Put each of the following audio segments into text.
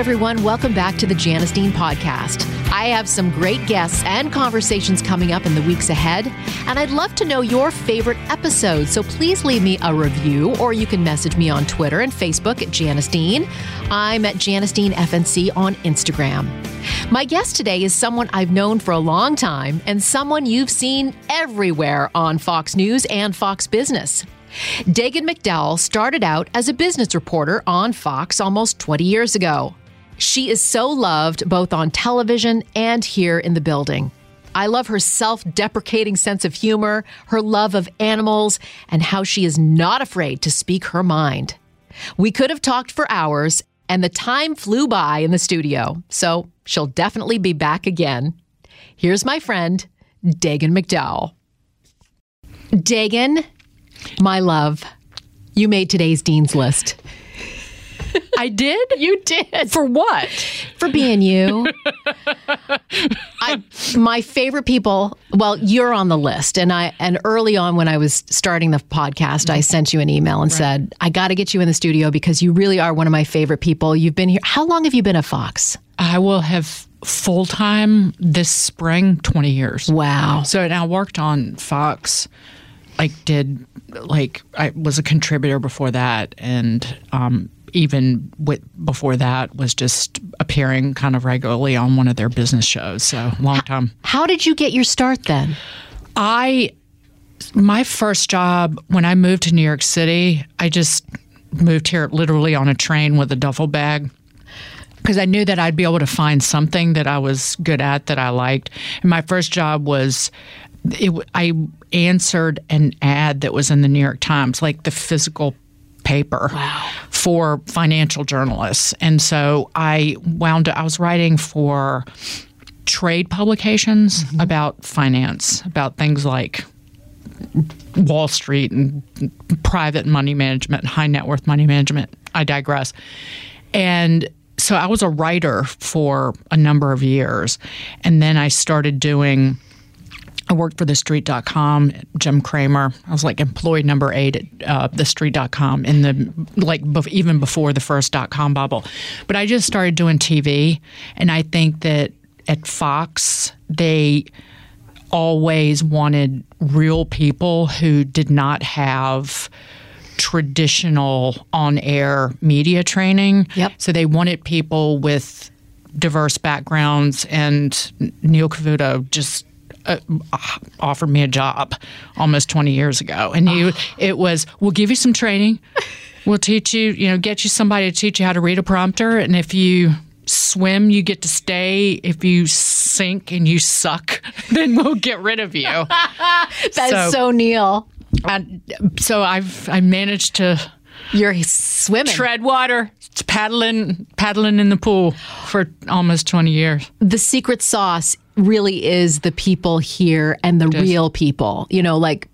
Everyone. Welcome back to the Janice Dean podcast. I have some great guests and conversations coming up in the weeks ahead, and I'd love to know your favorite episodes. So please leave me a review, or you can message me on Twitter and Facebook at Janice Dean. I'm at Janice Dean FNC on Instagram. My guest today is someone I've known for a long time and someone you've seen everywhere on Fox News and Fox Business. Dagen McDowell started out as a business reporter on Fox almost 20 years ago. She is so loved both on television and here in the building. I love her self deprecating sense of humor, her love of animals, and how she is not afraid to speak her mind. We could have talked for hours, and the time flew by in the studio, so she'll definitely be back again. Here's my friend, Dagen McDowell. Dagen, my love, you made today's Dean's List. I did? You did. For what? For being you. I, my favorite people, well, you're on the list. And I and early on when I was starting the podcast, I sent you an email and right. said, I got to get you in the studio because you really are one of my favorite people. You've been here. How long have you been at Fox? I will have full time this spring 20 years. Wow. So and I worked on Fox like did like I was a contributor before that and um even with, before that was just appearing kind of regularly on one of their business shows. So long time. How did you get your start then? I my first job when I moved to New York City, I just moved here literally on a train with a duffel bag because I knew that I'd be able to find something that I was good at that I liked. And my first job was it, I answered an ad that was in the New York Times, like the physical paper wow. for financial journalists. And so I wound up, I was writing for trade publications mm-hmm. about finance, about things like Wall Street and private money management, high net worth money management. I digress. And so I was a writer for a number of years. And then I started doing I worked for TheStreet.com, Jim Cramer. I was like employee number eight at uh, TheStreet.com in the like even before the first dot com bubble. But I just started doing TV, and I think that at Fox they always wanted real people who did not have traditional on-air media training. Yep. So they wanted people with diverse backgrounds, and Neil Cavuto just uh, offered me a job almost 20 years ago, and he it was we'll give you some training, we'll teach you, you know, get you somebody to teach you how to read a prompter, and if you swim, you get to stay. If you sink and you suck, then we'll get rid of you. That's so, so Neil. I, so I've I managed to. You're swimming. Tread water, paddling, paddling in the pool for almost 20 years. The secret sauce really is the people here and the real people. You know, like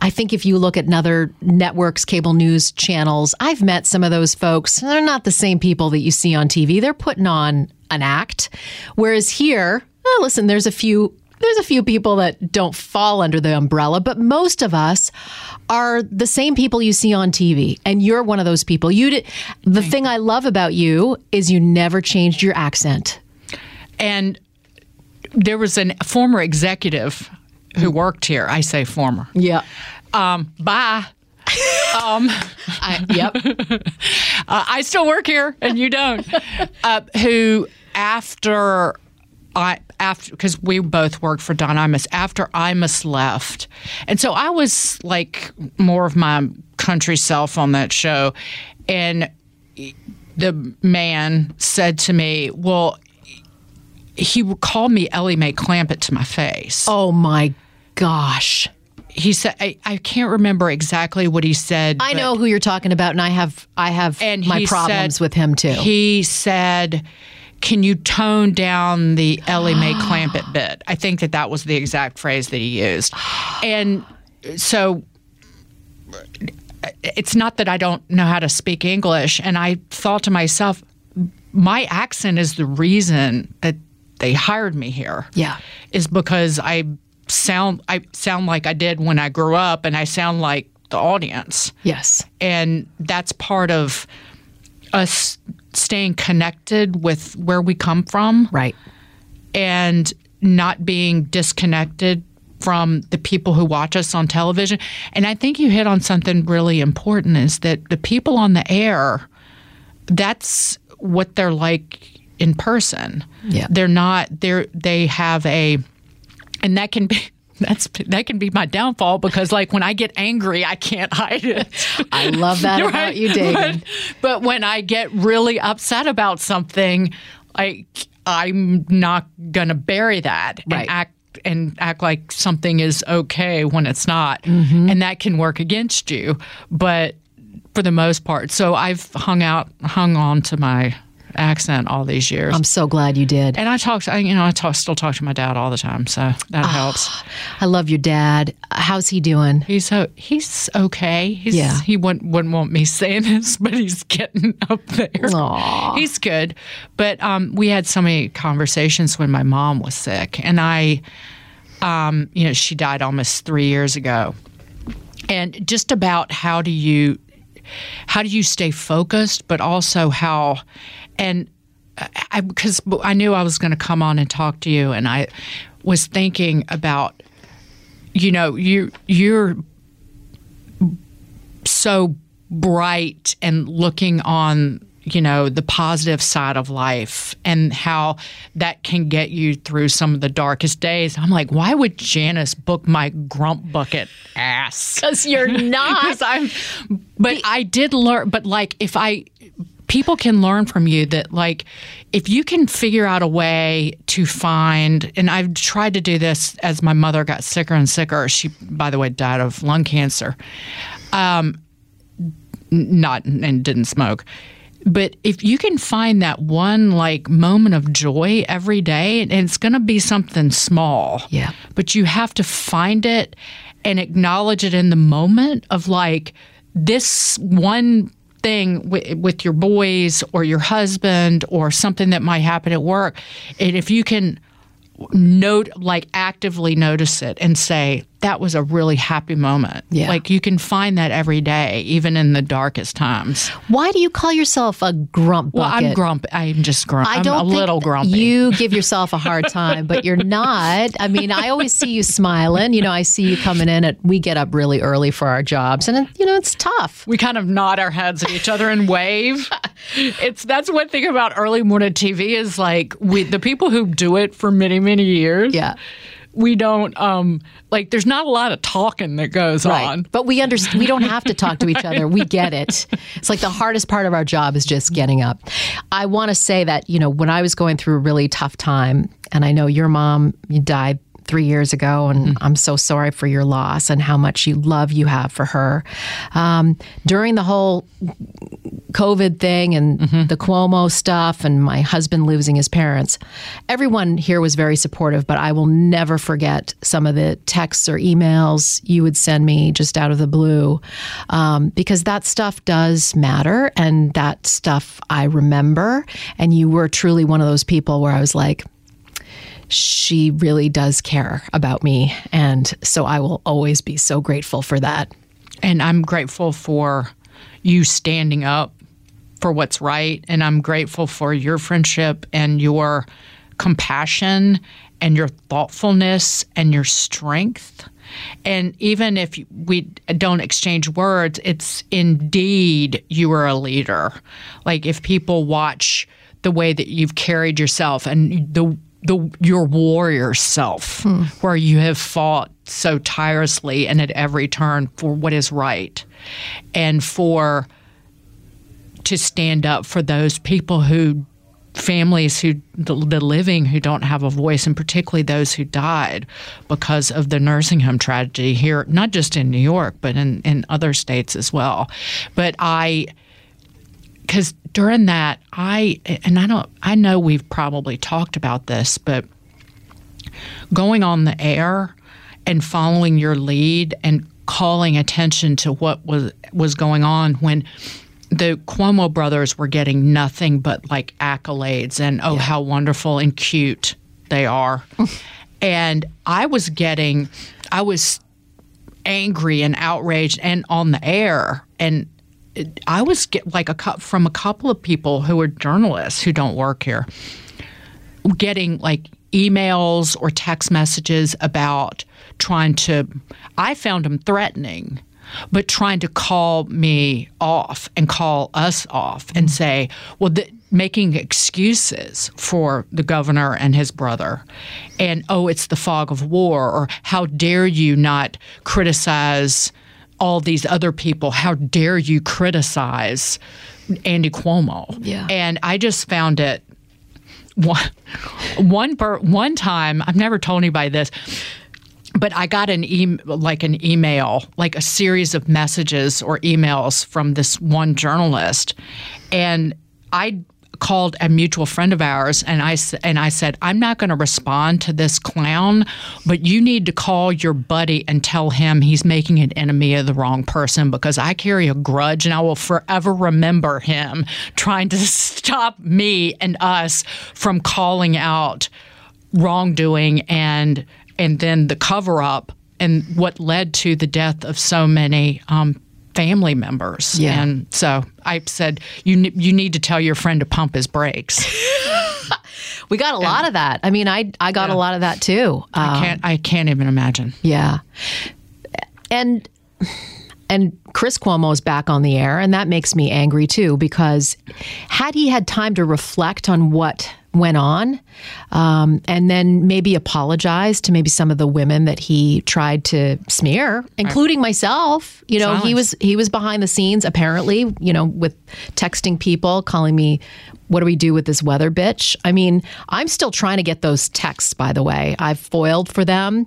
I think if you look at other networks, cable news channels, I've met some of those folks. They're not the same people that you see on TV. They're putting on an act. Whereas here, oh, listen, there's a few there's a few people that don't fall under the umbrella, but most of us are the same people you see on TV, and you're one of those people. You did, the thing I love about you is you never changed your accent. And there was a former executive who worked here. I say former. Yeah. Um, bye. um, I, yep. uh, I still work here, and you don't. Uh, who after I after because we both worked for Don Imus after Imus left, and so I was like more of my country self on that show, and the man said to me, "Well, he called me Ellie Mae Clampett to my face. Oh my gosh. He said I, I can't remember exactly what he said. I know who you're talking about, and I have I have and my problems said- with him too. He said, "Can you tone down the Ellie Mae Clampett bit?" I think that that was the exact phrase that he used, and so it's not that I don't know how to speak English, and I thought to myself, my accent is the reason that they hired me here. Yeah. is because I sound I sound like I did when I grew up, and I sound like the audience yes. and that's part of us staying connected with where we come from Right. and not being disconnected from the people who watch us on television. And I think you hit on something really important is that the people on the air, that's what they're like in person. Yeah. They're not they're they have a and that can be that's that can be my downfall because like when I get angry I can't hide it. I love that about you, Dagen. But, but when I get really upset about something, I I'm not gonna bury that Right. and act and act like something is okay when it's not, Mm-hmm. and that can work against you. But for the most part, so I've hung out, hung on to my accent all these years. I'm so glad you did. and I talked, I- you know, I talk, still talk to my dad all the time, so that Ah. helps. I love your dad. How's he doing? He's so he's okay. He's, Yeah. he wouldn't wouldn't want me saying this, but he's getting up there. Aw. He's good, but um, we had so many conversations when my mom was sick, and I, um, you know, she died almost three years ago, and just about how do you, how do you stay focused, but also how, and I because I knew I was going to come on and talk to you, and I was thinking about, you know, you you're so bright and looking on you know the positive side of life and how that can get you through some of the darkest days i'm like why would janice book my grump bucket ass Because you're not. because i'm but i did learn but like if i people can learn from you that like if you can figure out a way to find and i've tried to do this as my mother got sicker and sicker. She by the way died of lung cancer. Um not and didn't smoke. But if you can find that one like moment of joy every day and it's going to be something small. Yeah. but you have to find it and acknowledge it in the moment of like this one thing w- with your boys or your husband or something that might happen at work and if you can note like actively notice it and say that was a really happy moment Yeah. like you can find that every day even in the darkest times Why do you call yourself a grump well i'm grumpy i'm just grumpy I i'm don't a think little grumpy You give yourself a hard time, but you're not. I mean, I always see you smiling. You know, I see you coming in at. We get up really early for our jobs, and you know, it's tough. we kind of nod our heads at each other and wave. It's that's one thing about early morning TV is like we the people who do it for many many years. Yeah. We don't um like. There's not a lot of talking that goes on. But we understand. We don't have to talk to each other. We get it. It's like the hardest part of our job is just getting up. I want to say that you know when I was going through a really tough time, and I know your mom you died three years ago, and I'm so sorry for your loss and how much you love you have for her. Um, during the whole COVID thing and the Cuomo stuff and my husband losing his parents, everyone here was very supportive, but I will never forget some of the texts or emails you would send me just out of the blue um, because that stuff does matter and that stuff I remember. And you were truly one of those people where I was like, she really does care about me. And so I will always be so grateful for that. and I'm grateful for you standing up for what's right, and I'm grateful for your friendship and your compassion and your thoughtfulness and your strength. And even if we don't exchange words, it's indeed you are a leader. Like if people watch the way that you've carried yourself and the the your warrior self, hmm. where you have fought so tirelessly and at every turn for what is right, and for to stand up for those people who families who the, the, living who don't have a voice and particularly those who died because of the nursing home tragedy here not just in new york but in, in other states as well. But i because during that i and i don't i know we've probably talked about this but going on the air and following your lead and calling attention to what was was going on when the Cuomo brothers were getting nothing but like accolades and oh yeah. how wonderful and cute they are. and I was getting I was angry and outraged and on the air and I was get like a from a couple of people who are journalists who don't work here getting like emails or text messages about trying to I found them threatening but trying to call me off and call us off and mm-hmm. say, well, the, making excuses for the governor and his brother. And, oh, it's the fog of war, or how dare you not criticize all these other people? How dare you criticize Andy Cuomo? Yeah. And I just found it one one one time I've never told anybody this but I got an e- like an email, like a series of messages or emails from this one journalist, and I called a mutual friend of ours and I and I said I'm not going to respond to this clown but you need to call your buddy and tell him he's making an enemy of the wrong person because I carry a grudge and I will forever remember him trying to stop me and us from calling out wrongdoing and and then the cover up and what led to the death of so many um, family members. Yeah. And so I said, you you need to tell your friend to pump his brakes. we got a lot of that. I mean, I I got yeah. a lot of that too. Um, I can't I can't even imagine. Yeah. And and Chris Cuomo is back on the air, and that makes me angry too because had he had time to reflect on what went on, um, and then maybe apologize to maybe some of the women that he tried to smear, including myself. You know, Silence. he was he was behind the scenes apparently. You know, with texting people, calling me, "What do we do with this weather bitch?" I mean, I'm still trying to get those texts. By the way, I've foiled for them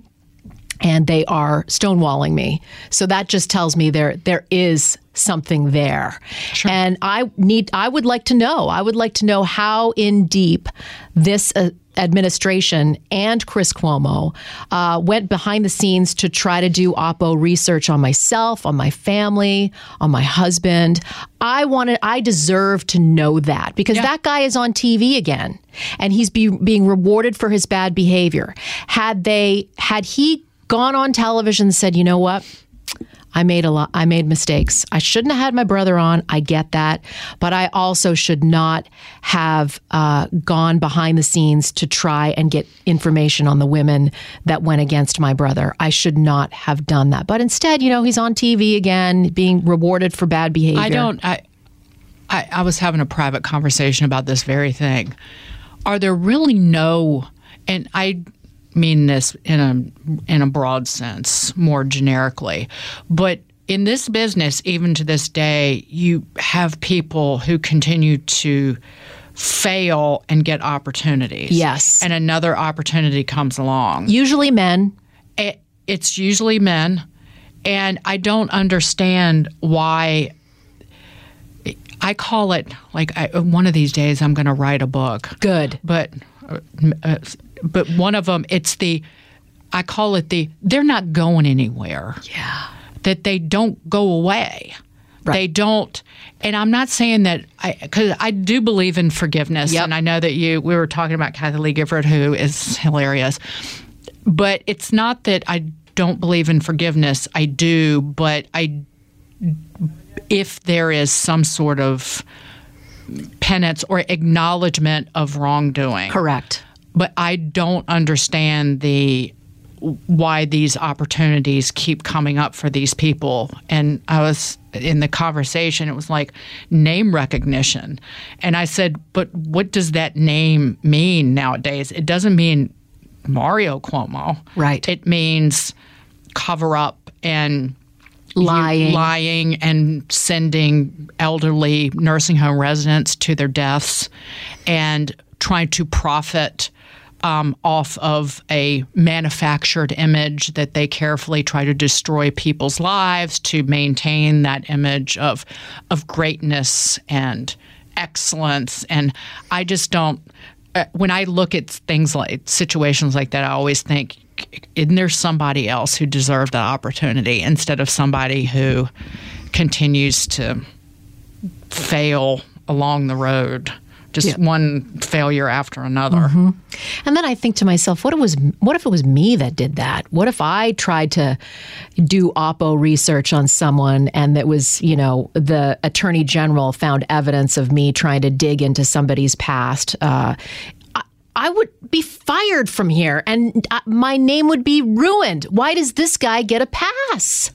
and they are stonewalling me. So that just tells me there there is something there. Sure. And I need I would like to know. I would like to know how in deep this uh, administration and Chris Cuomo uh, went behind the scenes to try to do Oppo research on myself, on my family, on my husband. I wanted, I deserve to know that because yeah. that guy is on TV again, and he's be, being rewarded for his bad behavior. Had they, had he gone on television and said, you know what? I made a lot. I made mistakes. I shouldn't have had my brother on. I get that, but I also should not have uh, gone behind the scenes to try and get information on the women that went against my brother. I should not have done that. But instead, you know, he's on TV again, being rewarded for bad behavior. I don't. I, I, I was having a private conversation about this very thing. Are there really no? And I mean this in a in a broad sense, more generically. But in this business, even to this day, you have people who continue to fail and get opportunities. Yes. And another opportunity comes along. Usually men. It, it's usually men. And I don't understand why. I call it like I, one of these days I'm going to write a book. Good. But uh, uh but one of them, it's the, I call it the, they're not going anywhere. Yeah. That they don't go away. Right. They don't, and I'm not saying that I, because I do believe in forgiveness, yep. and I know that you. We were talking about Kathie Lee Gifford, who is hilarious, but it's not that I don't believe in forgiveness. I do, but I, if there is some sort of penance or acknowledgement of wrongdoing, correct but I don't understand the why these opportunities keep coming up for these people. And I was in the conversation, it was like name recognition. And I said, but what does that name mean nowadays? It doesn't mean Mario Cuomo. Right. It means cover up and lying, lying, and sending elderly nursing home residents to their deaths, and trying to profit. Um, off of a manufactured image that they carefully try to destroy people's lives to maintain that image of of greatness and excellence. And I just don't. Uh, when I look at things like situations like that, I always think, isn't there somebody else who deserved that opportunity instead of somebody who continues to fail along the road? Just Yeah. one failure after another. And then I think to myself, what it was what if it was me that did that? What if I tried to do oppo research on someone and that was, you know, the attorney general found evidence of me trying to dig into somebody's past? Uh, I- I would be fired from here and uh, my name would be ruined. Why does this guy get a pass?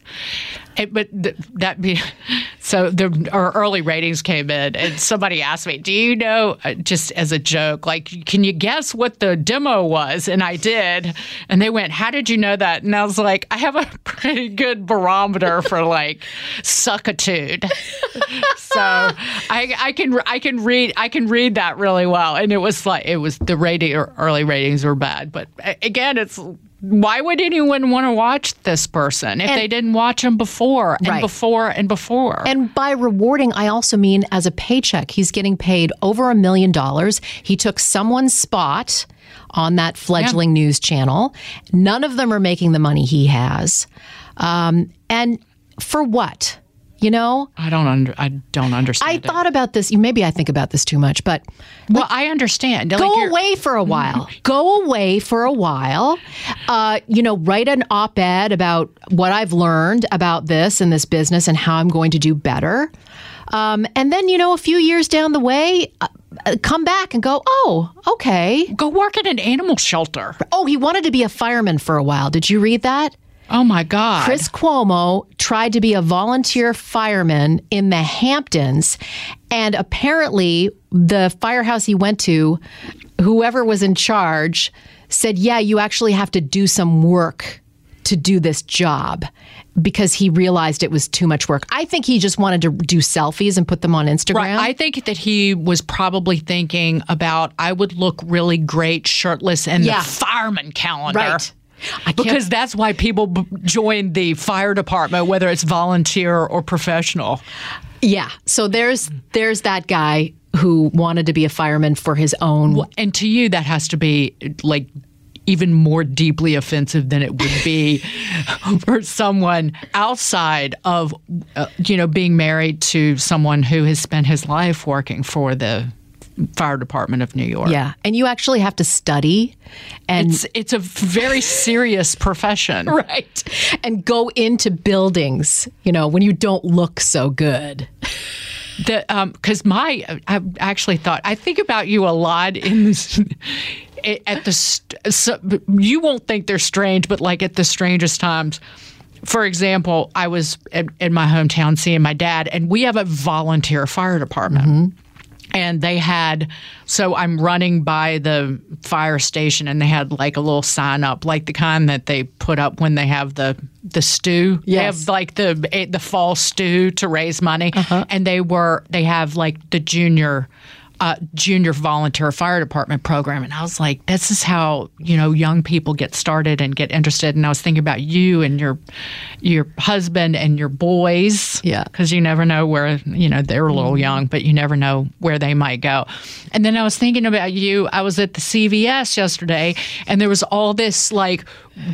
It, but th- that be so the our early ratings came in and somebody asked me do you know uh, just as a joke like can you guess what the demo was? And i did. And they went how did you know that? And i was like i have a pretty good barometer for like suckitude. So I, I can i can read i can read that really well. And it was like it was the rating early ratings were bad. But again it's why would anyone want to watch this person if And- they didn't watch him before and Right. before and before? And by rewarding, I also mean as a paycheck. He's getting paid over a million dollars. He took someone's spot on that fledgling news channel. None of them are making the money he has. Um, and for what? You know, I don't under, I don't understand. I it. thought about this. Maybe I think about this too much, but well, I understand. Go you're- away for a while. Go away for a while. Uh, you know, write an op ed about what I've learned about this and this business and how I'm going to do better. Um, and then, you know, a few years down the way, uh, uh, come back and go, oh, okay. Go work at an animal shelter. Oh, he wanted to be a fireman for a while. Did you read that? Oh my God. Chris Cuomo tried to be a volunteer fireman in the Hamptons, and apparently, the firehouse he went to, whoever was in charge, said, Yeah, you actually have to do some work to do this job because he realized it was too much work. I think he just wanted to do selfies and put them on Instagram. Right. I think that he was probably thinking about I would look really great shirtless in Yeah. the fireman calendar. Right. Because that's why people b- join the fire department, whether it's volunteer or professional. yeah. So there's there's that guy who wanted to be a fireman for his own And to you, that has to be like even more deeply offensive than it would be for someone outside of, uh, you know, being married to someone who has spent his life working for the fire department of New York. Yeah, and you actually have to study and It's it's a very serious profession. right and go into buildings, you know, when you don't look so good. The um, because my I actually thought I think about you a lot in this. At the so, you won't think they're strange, but like at the strangest times. For example, I was in, in my hometown seeing my dad, and we have a volunteer fire department. Mm-hmm. And they had, so I'm running by the fire station, and they had like a little sign up, like the kind that they put up when they have the the stew. They Yes. have like the eh, the fall stew to raise money, and they were they have like the junior. Uh, junior volunteer fire department program, and I was like, "This is how you know young people get started and get interested." And I was thinking about you and your your husband and your boys, Yeah. because you never know where you know they're a little young, but you never know where they might go. And then I was thinking about you. I was at the CVS yesterday, and there was all this like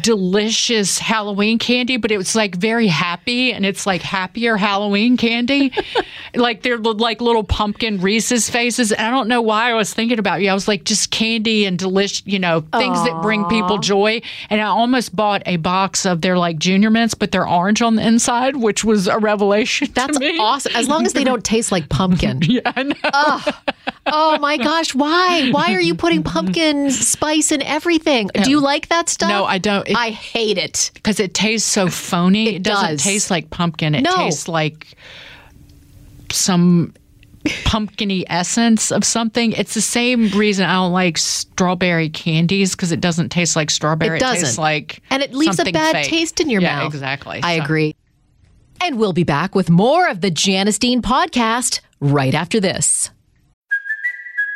delicious Halloween candy, but it was like very happy, and it's like happier Halloween candy. like they're like little pumpkin Reese's faces. And I don't know why I was thinking about you. I was like just candy and delicious, you know, things that bring people joy. And I almost bought a box of their like junior mints, but they're orange on the inside, which was a revelation. That's to me. awesome. As long as they don't taste like pumpkin. Yeah, I know. oh my gosh, why? Why are you putting pumpkin spice in everything? Do you like that stuff? No, I don't. It- I hate it. because it tastes so phony. It, doesn't does. taste like pumpkin. It No. tastes like some pumpkiny essence of something. It's the same reason I don't like strawberry candies because it doesn't taste like strawberry. It doesn't. tastes like And it leaves a bad fake. taste in your yeah, mouth. Exactly. I So- agree. And we'll be back with more of the Janice Dean podcast right after this.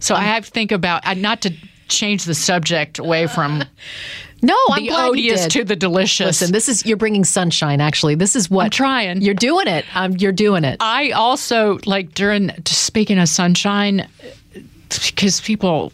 So I have to think about uh, not to change the subject away from No, I'm the odious to the delicious. Listen, this is you're bringing sunshine. Actually, this is what I'm trying. You're doing it. Um, you're doing it. I also like during just speaking of sunshine because people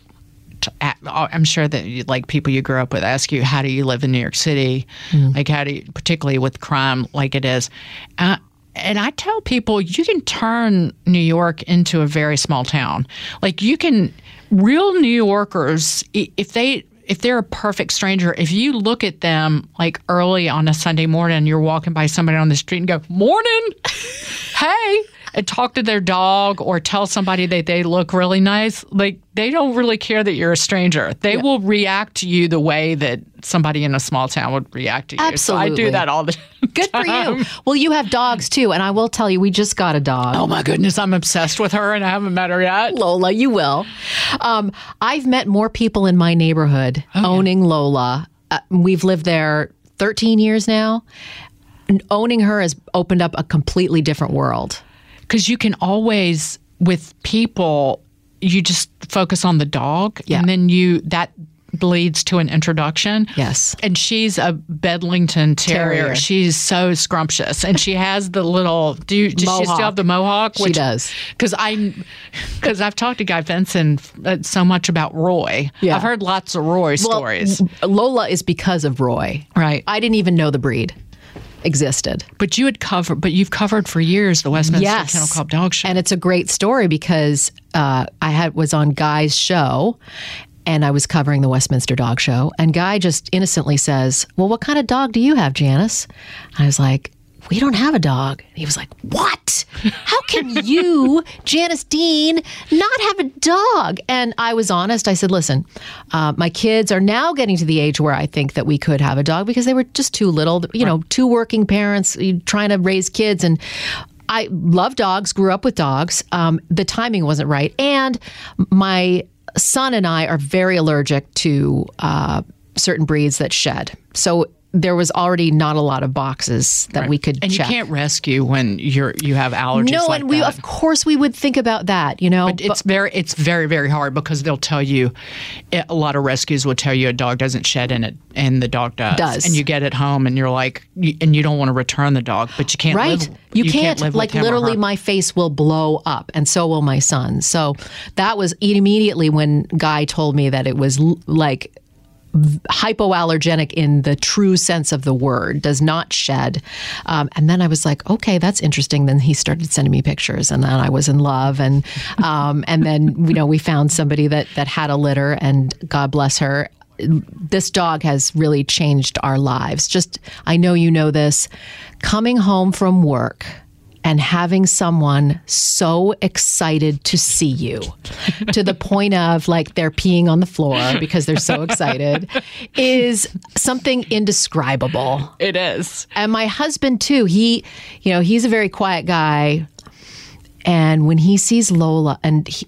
I'm sure that like people you grew up with ask you how do you live in New York City like how do you particularly with crime like it is uh, and I tell people you can turn New York into a very small town. Like you can real New Yorkers if they if they're a perfect stranger, if you look at them like early on a Sunday morning, you're walking by somebody on the street and go, "Morning, hey," talk to their dog or tell somebody that they look really nice, like they don't really care that you're a stranger. They will react to you the way that somebody in a small town would react to you. So I do that all the time. Good for you. Well, you have dogs too, and I will tell you, we just got a dog. Oh my goodness, I'm obsessed with her and I haven't met her yet. Lola, you will. Um, I've met more people in my neighborhood owning Lola. Uh, we've lived there 13 years now. And owning her has opened up a completely different world. Because you can always with people you just focus on the dog Yeah. and then you that leads to an introduction Yes. and she's a bedlington terrier, Terrier. she's so scrumptious and she has the little do you does she still have the mohawk She does. because i because i've talked to guy benson uh, so much about roy Yeah. i've heard lots of roy stories Lola is because of Roy. Right. I didn't even know the breed existed. but you had covered but you've covered for years the westminster Yes. kennel club dog show And it's a great story because uh, I had was on Guy's show and I was covering the Westminster Dog Show. And Guy just innocently says, Well, what kind of dog do you have, Janice? I was like, we don't have a dog. He was like, What? How can you, Janice Dean, not have a dog? And I was honest. I said, Listen, uh, my kids are now getting to the age where I think that we could have a dog because they were just too little. You know, two working parents trying to raise kids. And I love dogs, grew up with dogs. Um, the timing wasn't right. And my son and I are very allergic to uh, certain breeds that shed. So there was already not a lot of boxes that we could and check. you can't rescue when you're you have allergies no, like and we that. of course we would think about that, you know. But it's very it's very very hard because they'll tell you eh, a lot of rescues will tell you a dog doesn't shed and it and the dog does. Does. and you get it home and you're like and you don't want to return the dog, but you can't right live. you, can't, live with like literally my face will blow up and so will my son so that was immediately when guy told me that it was like hypoallergenic in the true sense of the word does not shed. Um, and then i was like okay that's interesting. Then he started sending me pictures and then i was in love. And um, and then you know we found somebody that that had a litter and god bless her. This dog has really changed our lives. Just, I know you know this, coming home from work and having someone so excited to see you to the point of like they're peeing on the floor because they're so excited is something indescribable. It is. And my husband too, he, you know, he's a very quiet guy. And when he sees Lola, and he,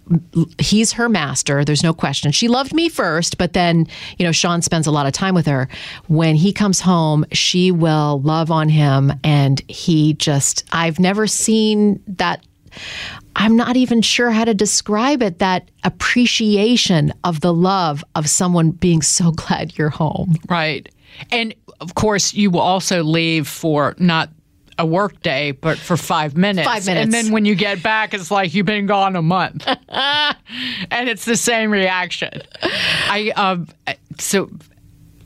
he's her master, there's no question. She loved me first, but then, you know, Sean spends a lot of time with her. When he comes home, she will love on him. And he just, I've never seen that. I'm not even sure how to describe it that appreciation of the love of someone being so glad you're home. Right. And of course, you will also leave for not a work day, but for five minutes. Five minutes. And then when you get back, it's like you've been gone a month. and it's the same reaction. I, um, so,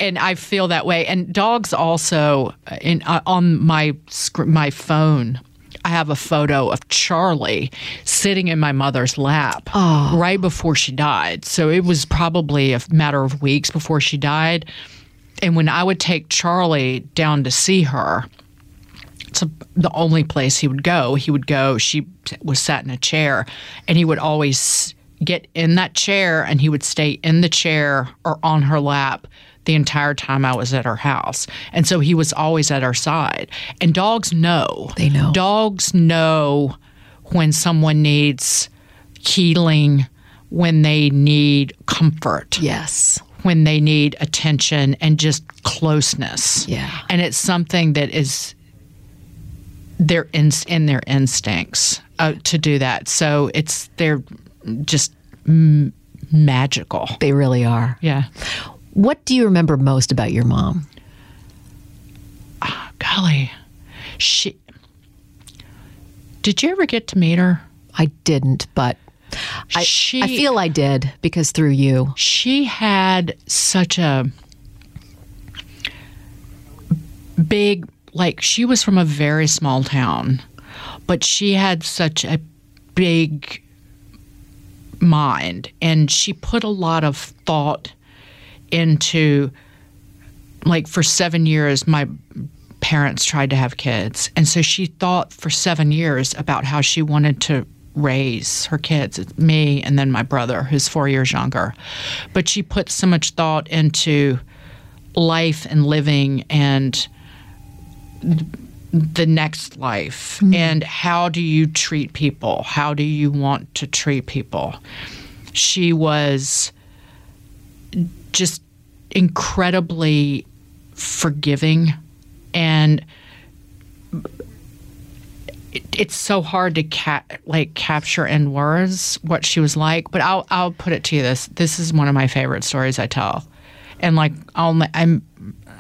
and I feel that way. And dogs also, in, uh, on my, my phone, I have a photo of Charlie sitting in my mother's lap right before she died. So it was probably a matter of weeks before she died. And when I would take Charlie down to see her, that's a, the only place he would go. He would go. She was sat in a chair, and he would always get in that chair, and he would stay in the chair or on her lap the entire time I was at her house. And so he was always at her side. And dogs know. They know. Dogs know when someone needs healing, when they need comfort Yes. when they need attention and just closeness. Yeah. And it's something that is their in, in their instincts uh, to do that. So it's they're just m- magical. They really are. Yeah. What do you remember most about your mom? Golly, she. Did you ever get to meet her? I didn't, but I, She- I feel I did because through you. she had such a big like she was from a very small town but she had such a big mind and she put a lot of thought into like for 7 years my parents tried to have kids. And so she thought for 7 years about how she wanted to raise her kids me and then my brother who's 4 years younger. But she put so much thought into life and living and the next life? Hmm. And how do you treat people? How do you want to treat people? She was just incredibly forgiving and it's so hard to ca- like capture in words what she was like but I'll I'll put it to you this this is one of my favorite stories I tell. And like I'll I'm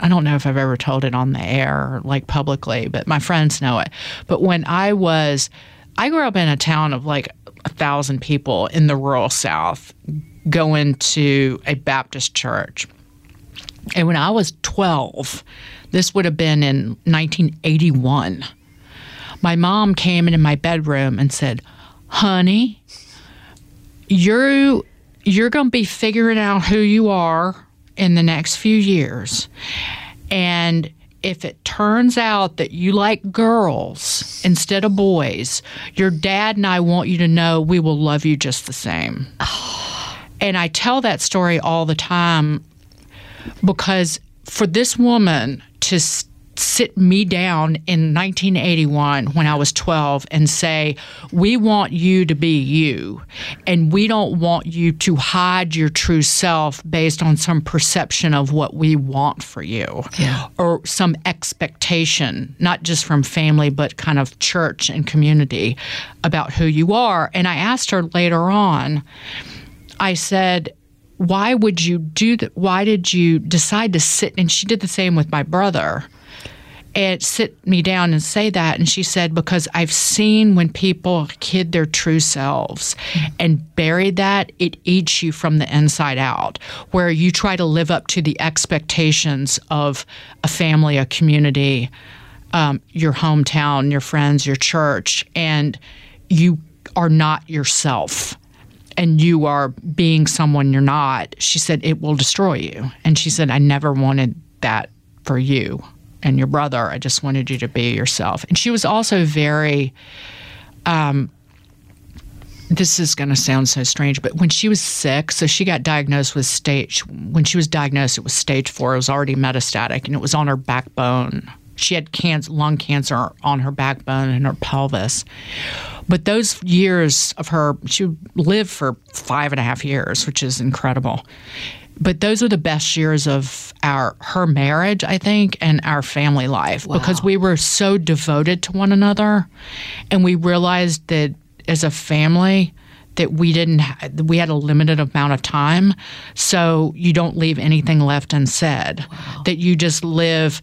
I don't know if I've ever told it on the air like publicly but my friends know it. But when I was I grew up in a town of like a thousand people in the rural south going to a Baptist church. And when I was 12, this would have been in 1981, my mom came into my bedroom and said, Honey, you're, you're going to be figuring out who you are in the next few years. And if it turns out that you like girls instead of boys, your dad and I want you to know we will love you just the same. And I tell that story all the time because for this woman to sit me down in 1981 when I was 12 and say, We want you to be you, and we don't want you to hide your true self based on some perception of what we want for you Yeah. or some expectation, not just from family, but kind of church and community about who you are. And I asked her later on, I said, why would you do that? Why did you decide to sit? And she did the same with my brother and sit me down and say that. And she said, because I've seen when people hid their true selves and buried that, it eats you from the inside out, where you try to live up to the expectations of a family, a community, um, your hometown, your friends, your church, and you are not yourself and you are being someone you're not, she said, it will destroy you. And she said, I never wanted that for you and your brother. I just wanted you to be yourself. And she was also very, um, this is going to sound so strange, but when she was sick, so she got diagnosed with stage, when she was diagnosed, it was stage four. It was already metastatic and it was on her backbone. She had cancer, lung cancer on her backbone and her pelvis. But those years of her, she lived for five and a half years, which is incredible. But those are the best years of our her marriage, I think, and our family life because we were so devoted to one another, and we realized that as a family that we didn't ha- we had a limited amount of time, so you don't leave anything left unsaid. That you just live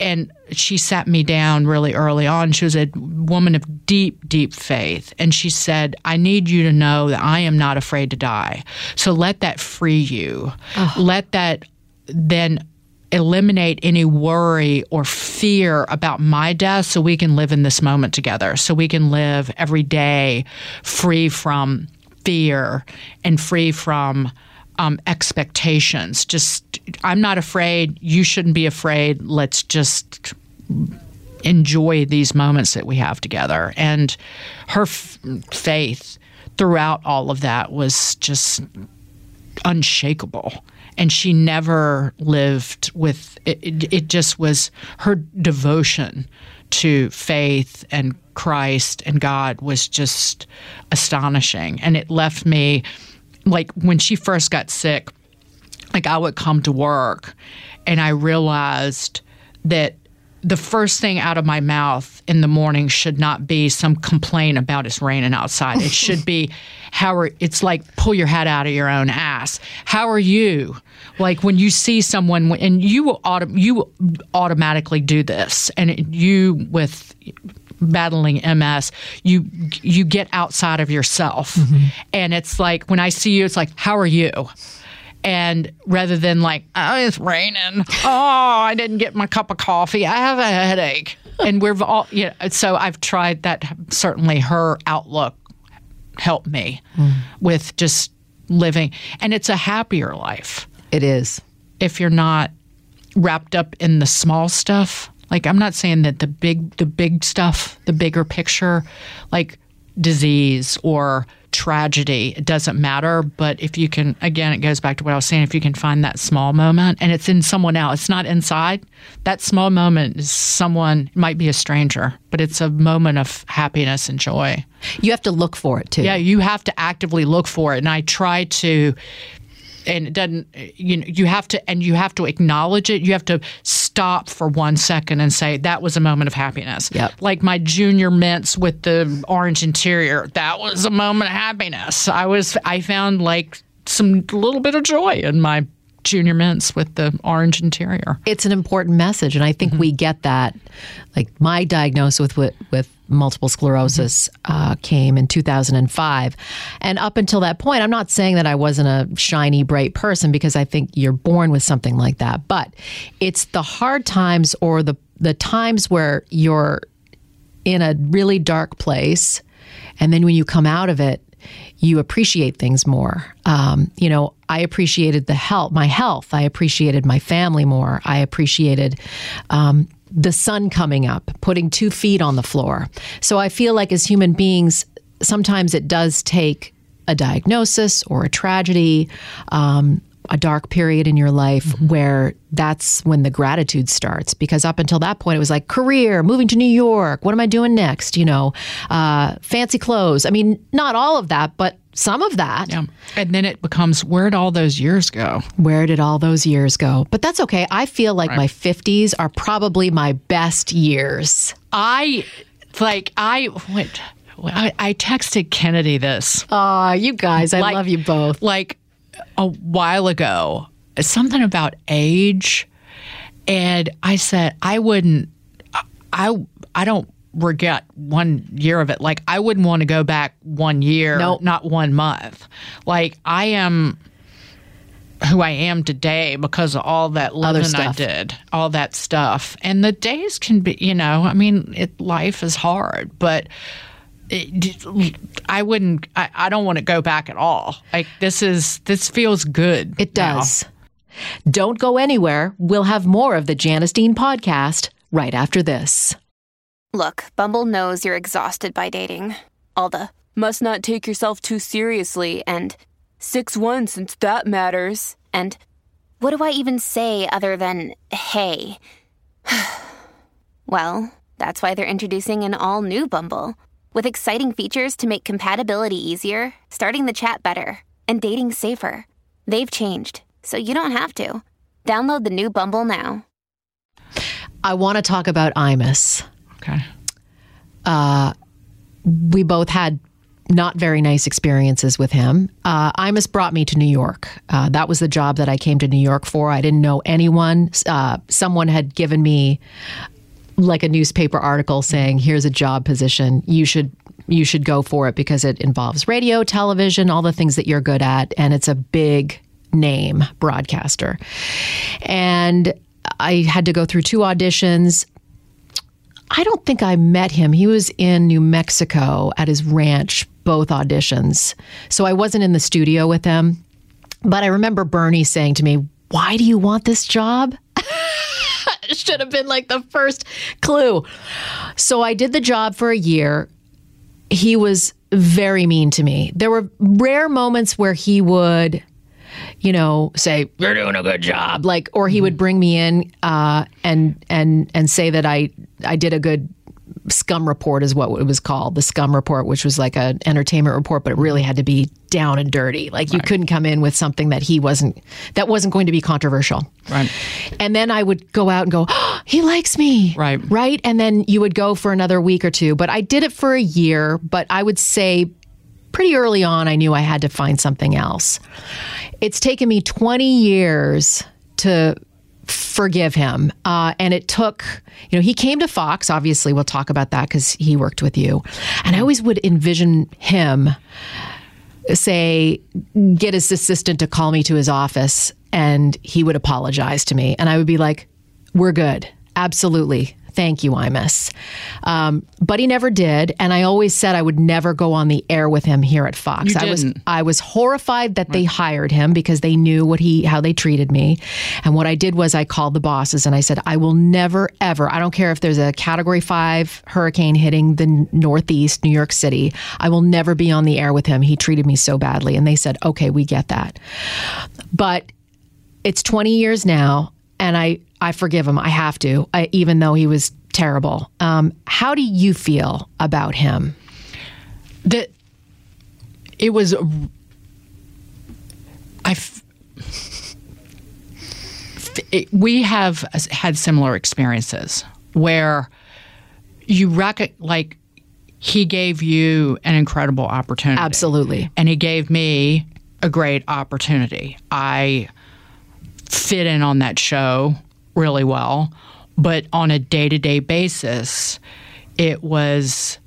and she sat me down really early on. She was a woman of deep, deep faith. And she said, I need you to know that I am not afraid to die. So let that free you. Let that then eliminate any worry or fear about my death so we can live in this moment together. So we can live every day free from fear and free from um, expectations. Just, I'm not afraid. You shouldn't be afraid. Let's just enjoy these moments that we have together. And her f- faith throughout all of that was just unshakable. And she never lived with it, it, it just was her devotion to faith and Christ and God was just astonishing. And it left me like when she first got sick, like I would come to work and I realized that the first thing out of my mouth in the morning should not be some complaint about it's raining outside. It should be how are it's like pull your head out of your own ass. How are you? Like when you see someone and you will auto, you automatically do this and you with battling MS, you you get outside of yourself. Mm-hmm. And it's like when I see you it's like how are you? And rather than like oh it's raining. Oh i didn't get my cup of coffee. I have a headache. And we're all you know so i've tried that. Certainly her outlook helped me mm. with just living. And it's a happier life. It is. If you're not wrapped up in the small stuff. Like i'm not saying that the big the big stuff the bigger picture like disease or tragedy. It doesn't matter. But if you can, again, it goes back to what I was saying, if you can find that small moment and it's in someone else, it's not inside, that small moment is someone, might be a stranger, but it's a moment of happiness and joy. You have to look for it too. Yeah, you have to actively look for it. And I try to and it doesn't you know you have to and you have to acknowledge it. You have to stop for one second and say that was a moment of happiness. Yep. like my junior mints with the orange interior that was a moment of happiness. I was i found like some little bit of joy in my junior mints with the orange interior. It's an important message, and I think mm-hmm. we get that. Like my diagnosis with with multiple sclerosis mm-hmm. uh, came in 2005, and up until that point, I'm not saying that I wasn't a shiny, bright person because I think you're born with something like that. But it's the hard times or the the times where you're in a really dark place, and then when you come out of it, you appreciate things more. Um, you know, I appreciated the health, my health. I appreciated my family more. I appreciated um, the sun coming up, putting two feet on the floor. So I feel like as human beings, sometimes it does take a diagnosis or a tragedy um, a dark period in your life mm-hmm. where that's when the gratitude starts because up until that point it was like career moving to new york what am i doing next you know uh, fancy clothes i mean not all of that but some of that yeah. and then it becomes where did all those years go where did all those years go but that's okay i feel like right. my 50s are probably my best years i like i went I, I texted Kennedy this. Oh, you guys, I like, love you both. Like a while ago something about age, and I said I wouldn't. I I don't regret one year of it. Like I wouldn't want to go back one year, nope. not one month. Like I am who I am today because of all that living I did, all that stuff. And the days can be, you know, I mean, it, life is hard, but I wouldn't. I, I don't want to go back at all. Like this is this feels good. It does. Now. Don't go anywhere. We'll have more of the Janice Dean podcast right after this. Look, Bumble knows you're exhausted by dating. All the must not take yourself too seriously and six one since that matters. And what do I even say other than hey? well, that's why they're introducing an all new Bumble. With exciting features to make compatibility easier, starting the chat better, and dating safer. They've changed, so you don't have to. Download the new Bumble now. I want to talk about Imus. Okay. Uh, we both had not very nice experiences with him. Uh, Imus brought me to New York. Uh, that was the job that I came to New York for. I didn't know anyone. Uh, someone had given me like a newspaper article saying here's a job position. You should you should go for it because it involves radio television all the things that you're good at and it's a big name broadcaster. And i had to go through two auditions. I don't think i met him. He was in new mexico at his ranch both auditions. So i wasn't in the studio with him. But i remember bernie saying to me why do you want this job Should have been like the first clue. So I did the job for a year. He was very mean to me. There were rare moments where he would, you know, say, "You're doing a good job," like, or he would bring me in uh, and and and say that I I did a good scum report is what it was called the scum report which was like an entertainment report but it really had to be down and dirty like you couldn't come in with something that he wasn't that wasn't going to be controversial Right. and then I would go out and go, oh, he likes me. Right. Right. And then you would go for another week or two. But I did it for a year. But I would say pretty early on, I knew I had to find something else. It's taken me 20 years to forgive him. Uh, and it took, you know, he came to Fox. Obviously, we'll talk about that because he worked with you. And I always would envision him say, get his assistant to call me to his office and he would apologize to me. And I would be like, we're good. Absolutely. Thank you, Imus. Um, but he never did. And I always said I would never go on the air with him here at Fox. I was. I was horrified that they hired him because they knew what he how they treated me. And what I did was I called the bosses and I said, I will never ever, I don't care if there's a category five hurricane hitting the northeast, New York City, I will never be on the air with him. He treated me so badly. And they said, Okay, we get that. But it's 20 years now and I I forgive him. I have to, I, even though he was terrible. Um, how do you feel about him? that it was I f- it- we have had similar experiences where you rec- like he gave you an incredible opportunity Absolutely. and he gave me a great opportunity i fit in on that show really well but on a day-to-day basis it was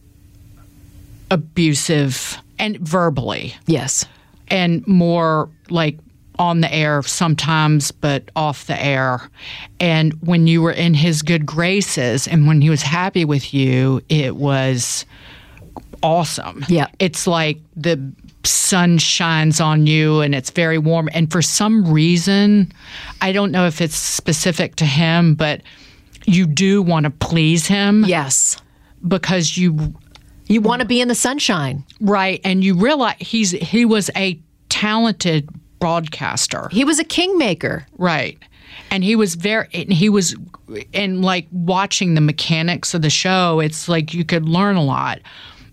abusive and verbally Yes. and more like on the air sometimes, but off the air. And when you were in his good graces and when he was happy with you, it was awesome. Yeah. It's like the sun shines on you and it's very warm. And for some reason, I don't know if it's specific to him, but you do want to please him Yes. because you You want to be in the sunshine. right and you realize he's he was a talented broadcaster He was a kingmaker. right and he was very and he was and like watching the mechanics of the show it's like you could learn a lot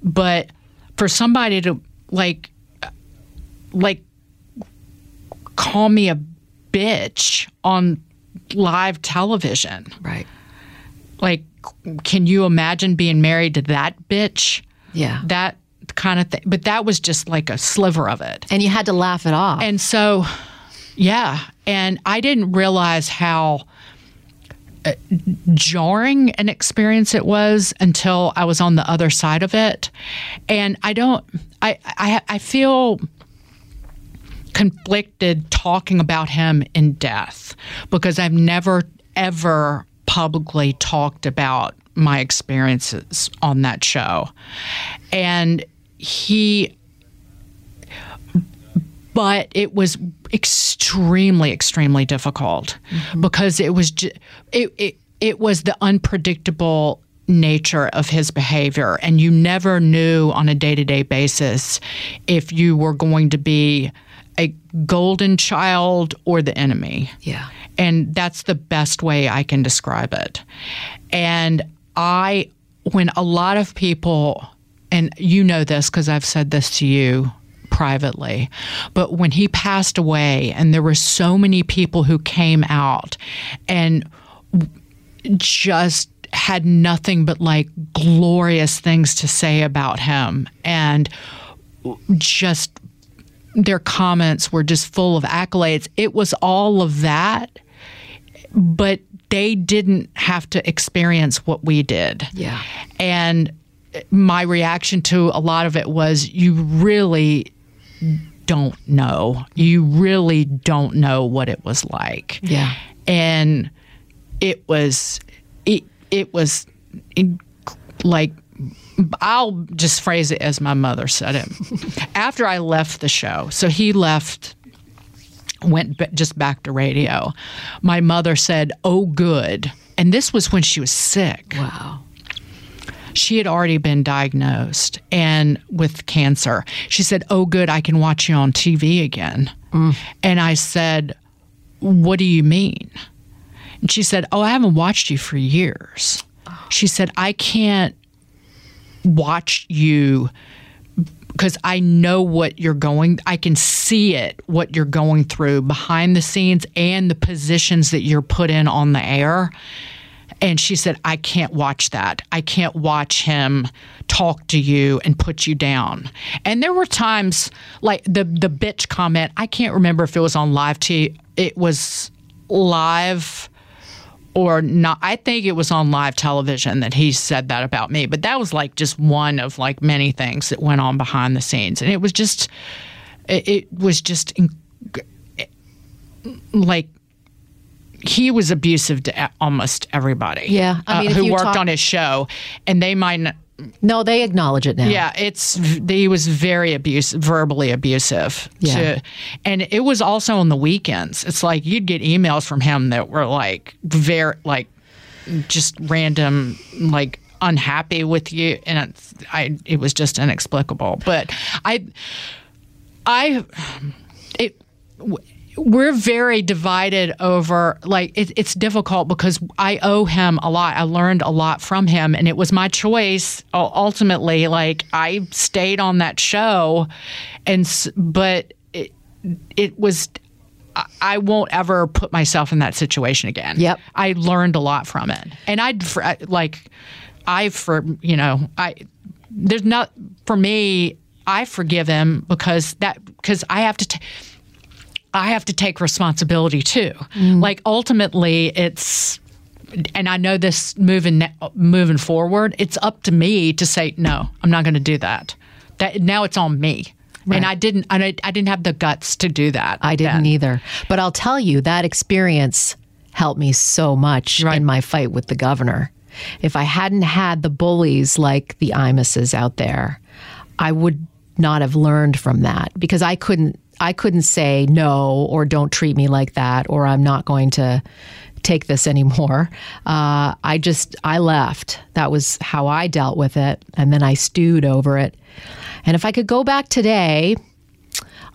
but for somebody to like like call me a bitch on live television Right. like can you imagine being married to that bitch Yeah. that kind of thing. But that was just like a sliver of it. and you had to laugh it off. And so, yeah. And I didn't realize how uh, jarring an experience it was until I was on the other side of it. And I don't, I, I, I feel conflicted talking about him in death because I've never, ever publicly talked about my experiences on that show. And he but it was extremely extremely difficult mm-hmm. because it was ju- it, it it was the unpredictable nature of his behavior and you never knew on a day-to-day basis if you were going to be a golden child or the enemy yeah. and that's the best way I can describe it. And I, when a lot of people, and you know this because I've said this to you privately, but when he passed away, and there were so many people who came out and just had nothing but like glorious things to say about him and just their comments were just full of accolades. It was all of that, but they didn't have to experience what we did. Yeah. And my reaction to a lot of it was you really don't know. You really don't know what it was like. Yeah. And it was it it was in, like I'll just phrase it as my mother said it. After I left the show, so he left, went b- just back to radio. My mother said, "Oh, good." and this was when she was sick. Wow. She had already been diagnosed and with cancer. She said, "Oh, good, I can watch you on TV again." Mm. And I said, "What do you mean?" And she said, "Oh, I haven't watched you for years." Oh. She said, "I can't watch you because I know what you're going I can see it what you're going through behind the scenes and the positions that you're put in on the air. And she said I can't watch that. I can't watch him talk to you and put you down. And there were times like the the bitch comment I can't remember if it was on live t it was live or not i think it was on live television that he said that about me but that was like just one of like many things that went on behind the scenes. And it was just it, it was just like he was abusive to almost everybody Yeah, I uh, mean, if who worked talk- on his show and they might not No, they acknowledge it now. yeah, it's he was very abusive, verbally abusive. Yeah. To, and it was also on the weekends. It's like you'd get emails from him that were like very like just random like unhappy with you and it's, I it was just inexplicable. But I I it we're very divided over like it, it's difficult because I owe him a lot. I learned a lot from him, and it was my choice ultimately. Like I stayed on that show, and but it, it was. I- won't ever put myself in that situation again. Yep. I learned a lot from it, and I'd for- like, I for you know I there's not for me. I forgive him because that because I have to. ta- I have to take responsibility too. Mm. Like ultimately, it's, and I know this moving moving forward, it's up to me to say no. I'm not going to do that. That now it's on me, and I didn't. I, I didn't have the guts to do that. I didn't then. either. But I'll tell you, that experience helped me so much Right. in my fight with the governor. If I hadn't had the bullies like the Imuses out there, I would not have learned from that because I couldn't I couldn't say no or don't treat me like that or I'm not going to take this anymore. Uh, I just I left. That was how I dealt with it, and then I stewed over it. And if I could go back today,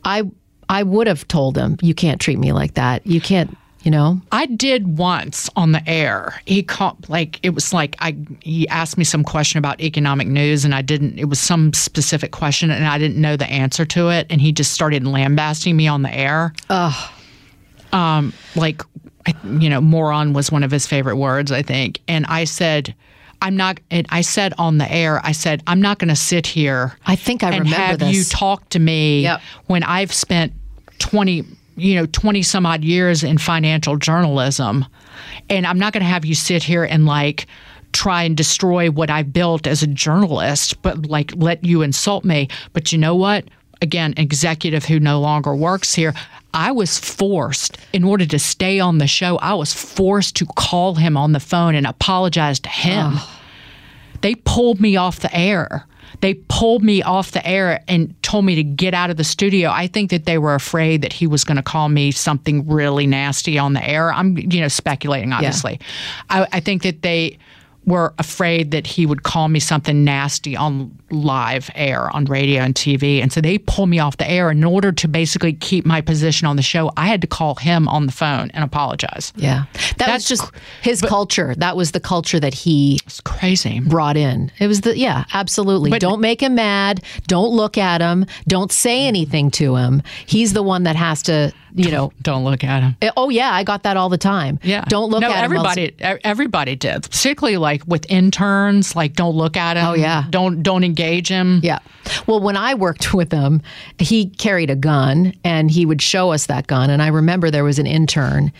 I I would have told him, "You can't treat me like that. You can't." You know, I did once on the air. He called like it was like I he asked me some question about economic news and I didn't it was some specific question and I didn't know the answer to it and he just started lambasting me on the air. Ugh. Um like you know, moron was one of his favorite words, I think. And I said I'm not and I said on the air, I said I'm not going to sit here I think I and remember have this. you talk to me Yep. when I've spent 20 you know 20 some odd years in financial journalism and I'm not going to have you sit here and like try and destroy what I built as a journalist but like let you insult me. But you know what? Again executive who no longer works here I was forced in order to stay on the show I was forced to call him on the phone and apologize to him they pulled me off the air. They pulled me off the air and told me to get out of the studio. I think that they were afraid that he was going to call me something really nasty on the air. I'm, you know, speculating, obviously. I, I think that they were afraid that he would call me something nasty on live air on radio and TV. And so they pulled me off the air. In order to basically keep my position on the show, I had to call him on the phone and apologize. yeah, that That's was just his culture. That was the culture that he It's crazy. brought in. It was the yeah, absolutely. But- don't make him mad. Don't look at him. Don't say anything to him. He's the one that has to, you know. Don't look at him. Eh, oh yeah, I got that all the time. Yeah. Don't look no, at him. else- everybody, everybody did. Particularly like with interns, like don't look at him. Oh, yeah. Don't don't engage him. Yeah. Well, when I worked with him, he carried a gun and he would show us that gun. And I remember there was an intern,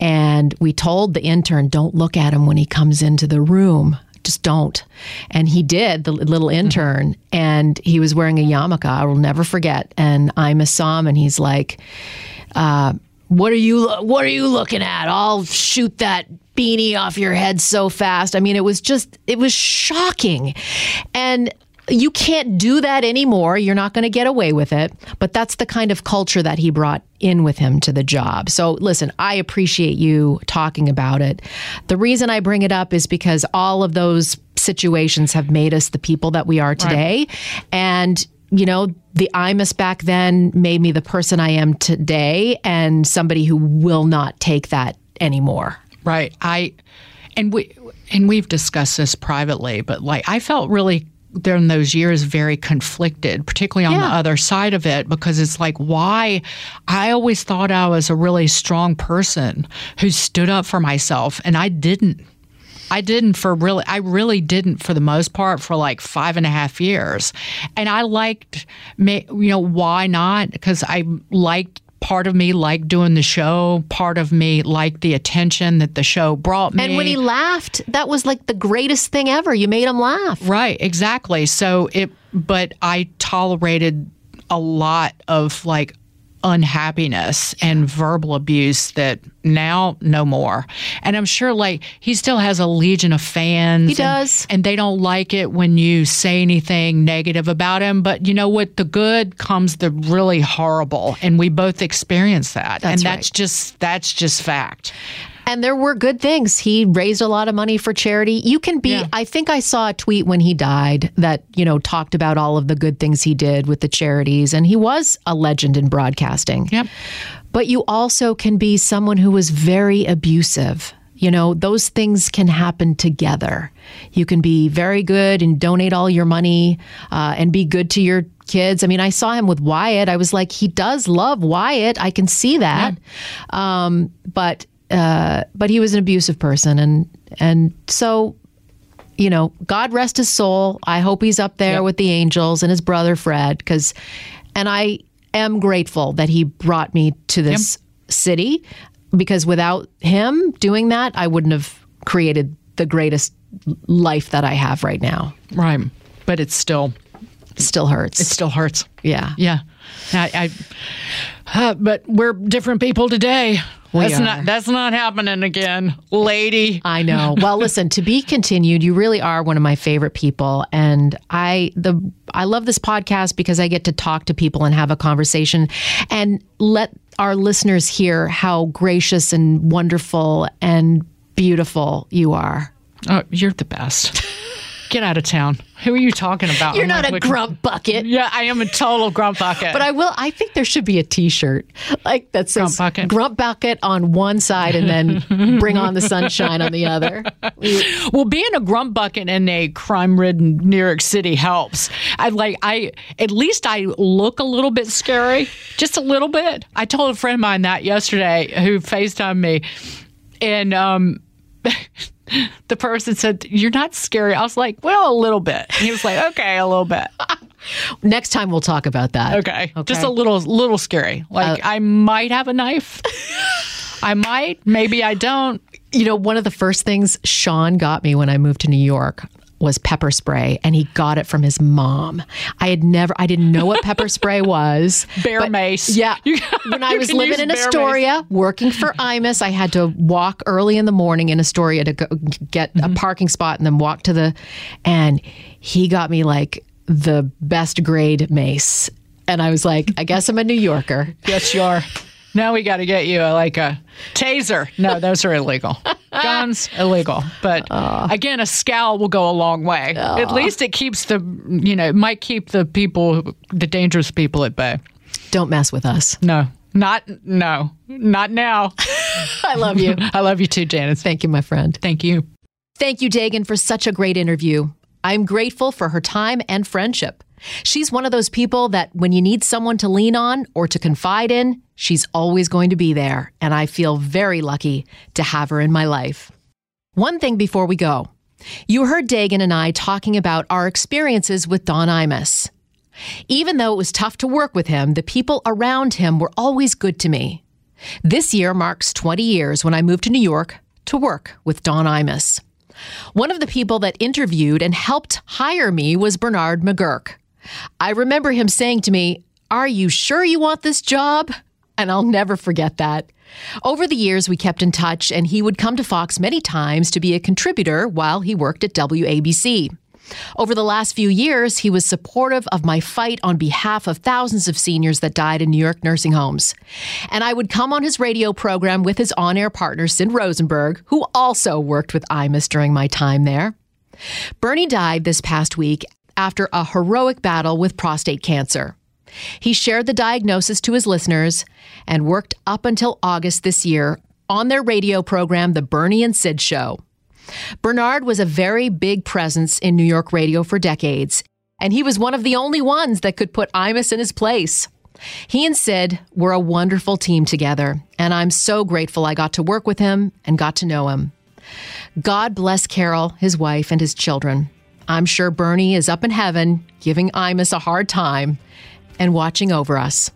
and we told the intern, don't look at him when he comes into the room. Just don't. And he did, the little intern, and he was wearing a yarmulke. I will never forget. And I saw him, and he's like, uh, what are you what are you looking at i'll shoot that beanie off your head so fast i mean it was just it was shocking and you can't do that anymore. You're not going to get away with it. But that's the kind of culture that he brought in with him to the job. So listen, I appreciate you talking about it. The reason I bring it up is because all of those situations have made us the people that we are today. And you know, the Imus back then made me the person I am today and somebody who will not take that anymore. Right. I and we and we've discussed this privately, but like I felt really during those years very conflicted, particularly on Yeah. the other side of it, because it's like why I always thought I was a really strong person who stood up for myself, and I didn't. I didn't for really, I really didn't for the most part for like five and a half years. And I liked, you know, why not? Because I liked, part of me liked doing the show, part of me liked the attention that the show brought me. And when he laughed, that was like the greatest thing ever. You made him laugh. Right, exactly. So it, but I tolerated a lot of like unhappiness and verbal abuse that now no more. And I'm sure like he still has a legion of fans. He does. And, they don't like it when you say anything negative about him. But you know what? The good comes the really horrible. And we both experience that. That's and right. that's just that's just fact. And there were good things. He raised a lot of money for charity. You can be, Yeah. I think I saw a tweet when he died that, you know, talked about all of the good things he did with the charities. And he was a legend in broadcasting. Yep. But you also can be someone who was very abusive. You know, those things can happen together. You can be very good and donate all your money uh, and be good to your kids. I mean, I saw him with Wyatt. I was like, he does love Wyatt. I can see that. Um, but uh, but he was an abusive person, and and so you know, God rest his soul. I hope he's up there with the angels and his brother Fred, because, and I am grateful that he brought me to this city, because without him doing that, I wouldn't have created the greatest life that I have right now. Right. But it's still still hurts. it still hurts. yeah. Yeah, I. I uh, but we're different people today. We that's are. not that's not happening again, lady. I know. Well, listen, to be continued, you really are one of my favorite people and I the I love this podcast because I get to talk to people and have a conversation and let our listeners hear how gracious and wonderful and beautiful you are. Oh, you're the best. Get out of town. Who are you talking about? You're I'm not like, a what- grump bucket. Yeah, I am a total grump bucket. But I will. I think there should be a T-shirt like that says Grump bucket. "Grump bucket" on one side and then "Bring on the sunshine" on the other. well, being a grump bucket in a crime-ridden New York City helps. I like I at least I look a little bit scary, just a little bit. I told a friend of mine that yesterday who FaceTimed me, and um. The person said, "You're not scary." I was like, "Well, a little bit." And he was like, "Okay, a little bit." Next time we'll talk about that. Okay, just a little, little scary. Like uh, I might have a knife. I might, maybe I don't. You know, one of the first things Sean got me when I moved to New York was pepper spray, and he got it from his mom. I had never, I didn't know what pepper spray was. Bear but- mace. Yeah. When I was living in bear mace. Astoria, working for Imus, I had to walk early in the morning in Astoria to go get Mm-hmm. a parking spot and then walk to the, and he got me like the best grade mace. And I was like, I guess I'm a New Yorker. Yes, you are. Now we got to get you a, like a taser. No, those are illegal. Guns illegal. But ah. again, a scowl will go a long way. At ah. least it keeps the you know it might keep the people the dangerous people at bay. Don't mess with us. No, not no, not now. I love you. I love you too, Janice. Thank you, my friend. Thank you. Thank you, Dagen, for such a great interview. I'm grateful for her time and friendship. She's one of those people that when you need someone to lean on or to confide in, she's always going to be there. And I feel very lucky to have her in my life. One thing before we go you heard Dagen and I talking about our experiences with Don Imus. Even though it was tough to work with him, the people around him were always good to me. This year marks 20 years when I moved to New York to work with Don Imus. One of the people that interviewed and helped hire me was Bernard McGuirk. I remember him saying to me, Are you sure you want this job? And I'll never forget that. Over the years, we kept in touch, and he would come to Fox many times to be a contributor while he worked at WABC. Over the last few years, he was supportive of my fight on behalf of thousands of seniors that died in New York nursing homes. And I would come on his radio program with his on air partner, Sid Rosenberg, who also worked with Imus during my time there. Bernie died this past week after a heroic battle with prostate cancer. He shared the diagnosis to his listeners and worked up until August this year on their radio program, The Bernie and Sid Show. Bernard was a very big presence in New York radio for decades, and he was one of the only ones that could put Imus in his place. He and Sid were a wonderful team together, and I'm so grateful I got to work with him and got to know him. God bless Carol, his wife, and his children. I'm sure Bernie is up in heaven giving Imus a hard time and watching over us.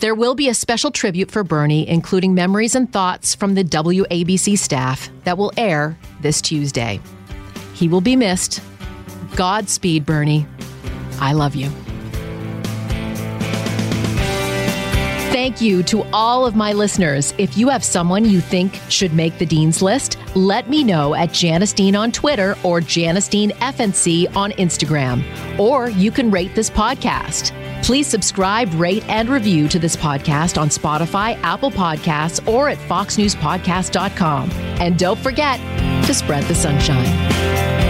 There will be a special tribute for Bernie, including memories and thoughts from the WABC staff that will air this Tuesday. He will be missed. Godspeed, Bernie. I love you. Thank you to all of my listeners. If you have someone you think should make the Dean's List, let me know at Janice Dean on Twitter or Janice Dean FNC on Instagram. Or you can rate this podcast. Please subscribe, rate, and review to this podcast on Spotify, Apple Podcasts, or at foxnewspodcast.com. And don't forget to spread the sunshine.